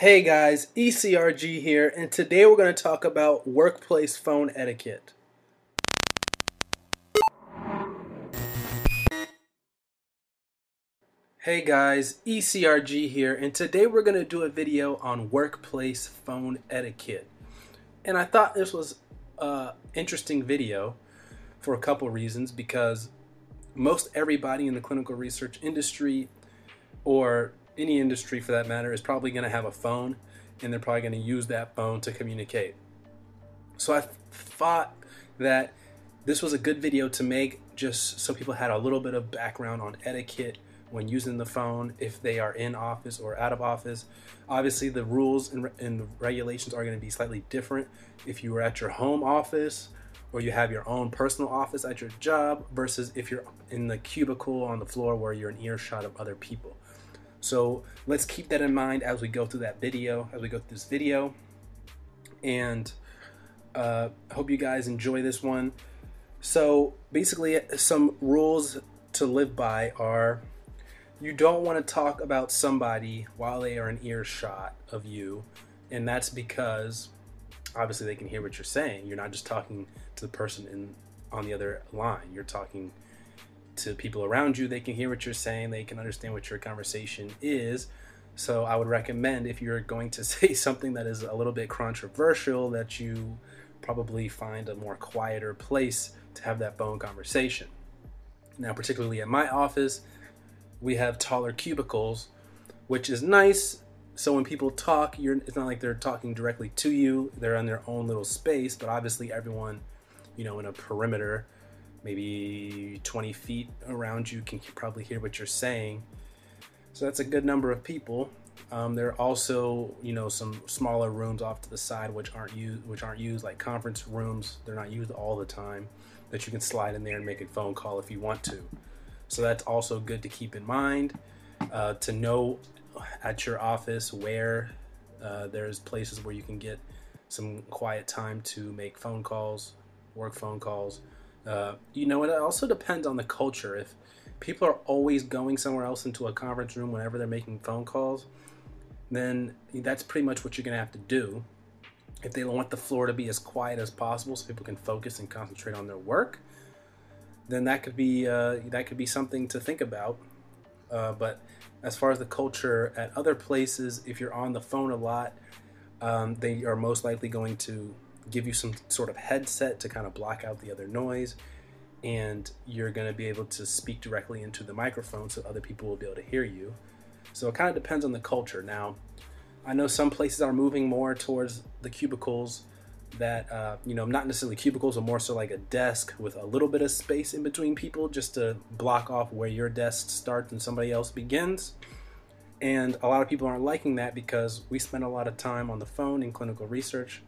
Hey guys, ECRG here, and today we're going to talk about workplace phone etiquette. Hey guys, ECRG here, and today we're going to do a video on workplace phone etiquette. And I thought this was an interesting video for a couple reasons because most everybody in the clinical research industry or any industry for that matter is probably going to have a phone and they're probably going to use that phone to communicate. So I thought that this was a good video to make just so people had a little bit of background on etiquette when using the phone if they are in office or out of office. Obviously, the rules and, and regulations are going to be slightly different if you are at your home office or you have your own personal office at your job versus if you're in the cubicle on the floor where you're in earshot of other people. So let's keep that in mind as we go through that video, as we go through this video. And uh, hope you guys enjoy this one. So basically, some rules to live by are you don't want to talk about somebody while they are in earshot of you, and that's because obviously they can hear what you're saying. You're not just talking to the person in on the other line. You're talking to people around you. They can hear what you're saying. They can understand what your conversation is. So I would recommend if you're going to say something that is a little bit controversial that you probably find a more quieter place to have that phone conversation. Now, particularly at my office, we have taller cubicles, which is nice. So when people talk, it's not like they're talking directly to you. They're in their own little space, but obviously everyone, you know, in a perimeter, maybe 20 feet around you can probably hear what you're saying. So that's a good number of people. Um, there are also, you know, some smaller rooms off to the side which aren't used, which aren't used like conference rooms. They're not used all the time. That you can slide in there and make a phone call if you want to. So that's also good to keep in mind. Uh, to know at your office where uh, there's places where you can get some quiet time to make phone calls, work phone calls. Uh, you know, it also depends on the culture. If people are always going somewhere else into a conference room whenever they're making phone calls, then that's pretty much what you're going to have to do. If they want the floor to be as quiet as possible so people can focus and concentrate on their work, then that could be uh, that could be something to think about. Uh, but as far as the culture at other places, if you're on the phone a lot, um, they are most likely going to give you some sort of headset to kind of block out the other noise, and you're going to be able to speak directly into the microphone so other people will be able to hear you. So it kind of depends on the culture. Now, I know some places are moving more towards the cubicles that, uh, you know, not necessarily cubicles, but more so like a desk with a little bit of space in between people just to block off where your desk starts and somebody else begins. And a lot of people aren't liking that because we spend a lot of time on the phone in clinical research,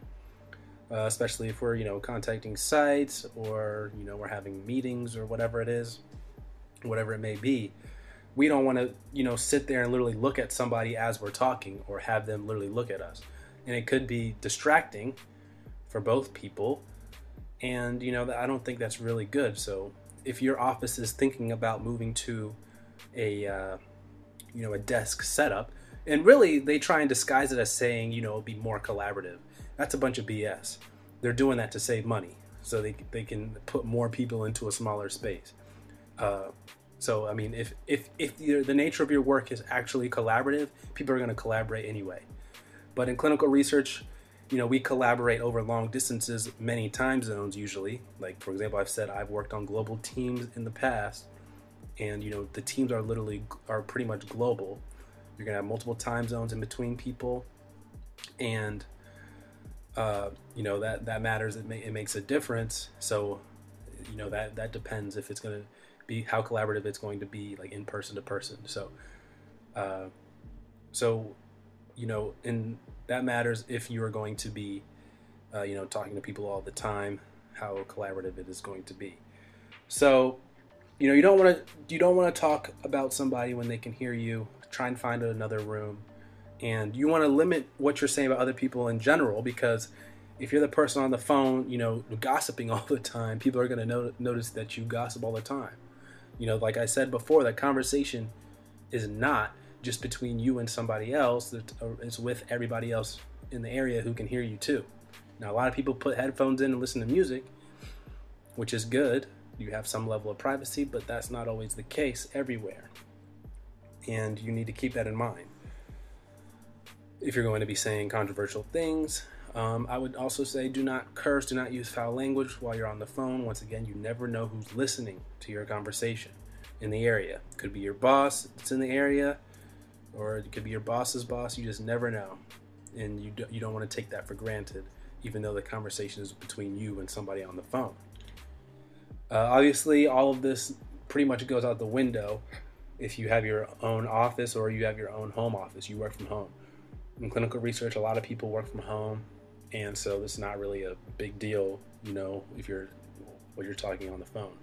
uh, especially if we're, you know, contacting sites or, you know, we're having meetings or whatever it is, whatever it may be we don't want to you know sit there and literally look at somebody as we're talking or have them literally look at us. And it could be distracting for both people and you know i don't think that's really good. So if your office is thinking about moving to a uh, you know a desk setup and really they try and disguise it as saying you know be more collaborative that's a bunch of bs they're doing that to save money so they, they can put more people into a smaller space uh, so I mean, if if if the, nature of your work is actually collaborative, people are going to collaborate anyway. But in clinical research, you know, we collaborate over long distances, many time zones usually. Like for example, I've said I've worked on global teams in the past, and you know, the teams are literally are pretty much global. You're gonna have multiple time zones in between people, and uh, you know that that matters. It, it makes a difference. So, you know that that depends if it's gonna be how collaborative it's going to be like in person to person so uh, so you know, and that matters if you are going to be, uh, you know, talking to people all the time, how collaborative it is going to be. So, you know, you don't want to you don't want to talk about somebody when they can hear you. Try and find another room, and you want to limit what you're saying about other people in general because if you're the person on the phone, you know, gossiping all the time, people are going to notice that you gossip all the time. You know, like I said before, that conversation is not just between you and somebody else, uh, it's with everybody else in the area who can hear you too. Now, a lot of people put headphones in and listen to music, which is good. You have some level of privacy, but that's not always the case everywhere. And you need to keep that in mind. If you're going to be saying controversial things, um, I would also say do not curse, do not use foul language while you're on the phone. Once again, you never know who's listening to your conversation in the area. It Could be your boss that's in the area, or it could be your boss's boss. You just never know, and you do, you don't want to take that for granted, even though the conversation is between you and somebody on the phone. Uh, obviously, all of this pretty much goes out the window if you have your own office or you have your own home office. You work from home. In clinical research, a lot of people work from home and so it's not really a big deal, you know, if you're what you're talking on the phone,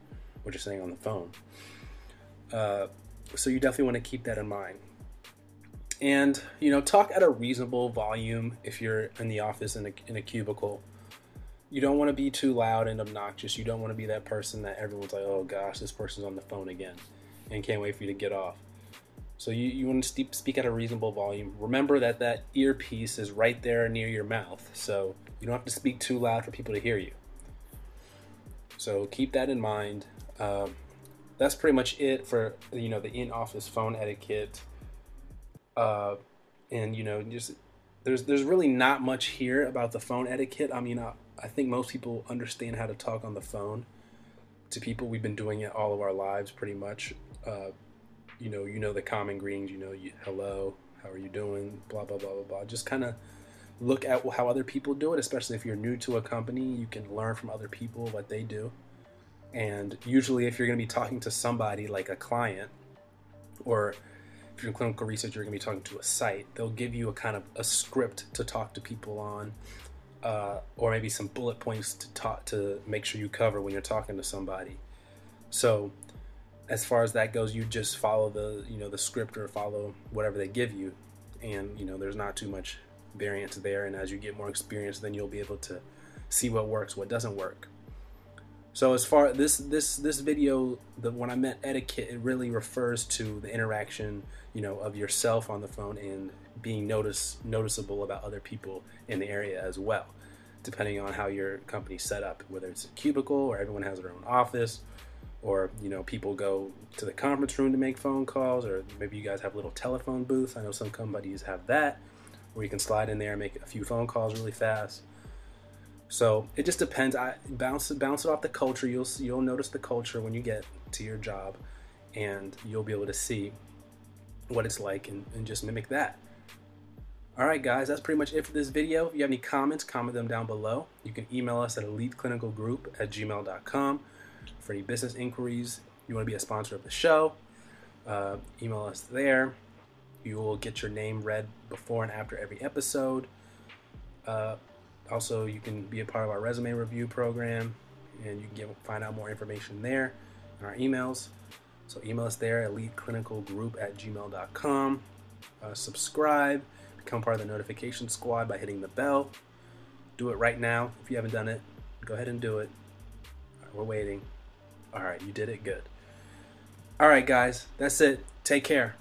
what you're saying on the phone. Uh, so you definitely want to keep that in mind. And you know, talk at a reasonable volume if you're in the office in a, in a cubicle. You don't want to be too loud and obnoxious. You don't want to be that person that everyone's like, "Oh gosh, this person's on the phone again," and can't wait for you to get off. So you, you want to speak at a reasonable volume. Remember that that earpiece is right there near your mouth, so you don't have to speak too loud for people to hear you. So keep that in mind. Um, that's pretty much it for you know the in-office phone etiquette. Uh, and you know just there's there's really not much here about the phone etiquette. I mean, I, I think most people understand how to talk on the phone to people. We've been doing it all of our lives, pretty much. Uh, you know, you know the common greetings. You know, you, hello, how are you doing? Blah blah blah blah blah. Just kind of look at how other people do it, especially if you're new to a company. You can learn from other people what they do. And usually, if you're going to be talking to somebody like a client, or if you're in clinical research, you're going to be talking to a site. They'll give you a kind of a script to talk to people on, uh, or maybe some bullet points to talk to make sure you cover when you're talking to somebody. So as far as that goes, you just follow the you know the script or follow whatever they give you, and you know there's not too much variance there. And as you get more experience, then you'll be able to see what works, what doesn't work. So as far this this this video, the when I meant etiquette, it really refers to the interaction you know of yourself on the phone and being notice noticeable about other people in the area as well, depending on how your company's set up, whether it's a cubicle or everyone has their own office or you know people go to the conference room to make phone calls or maybe you guys have little telephone booths. I know some companies have that where you can slide in there and make a few phone calls really fast. So it just depends. I bounce bounce it off the culture. You'll you'll notice the culture when you get to your job and you'll be able to see what it's like and, and just mimic that. All right guys that's pretty much it for this video. If you have any comments comment them down below. You can email us at eliteclinicalgroup at gmail.com for any business inquiries, you want to be a sponsor of the show, uh, email us there. You will get your name read before and after every episode. Uh, also, you can be a part of our resume review program, and you can get, find out more information there in our emails. So email us there, eliteclinicalgroup at gmail.com. Uh, subscribe, become part of the notification squad by hitting the bell. Do it right now. If you haven't done it, go ahead and do it. we're waiting. All right, you did it good. All right, guys, that's it. Take care.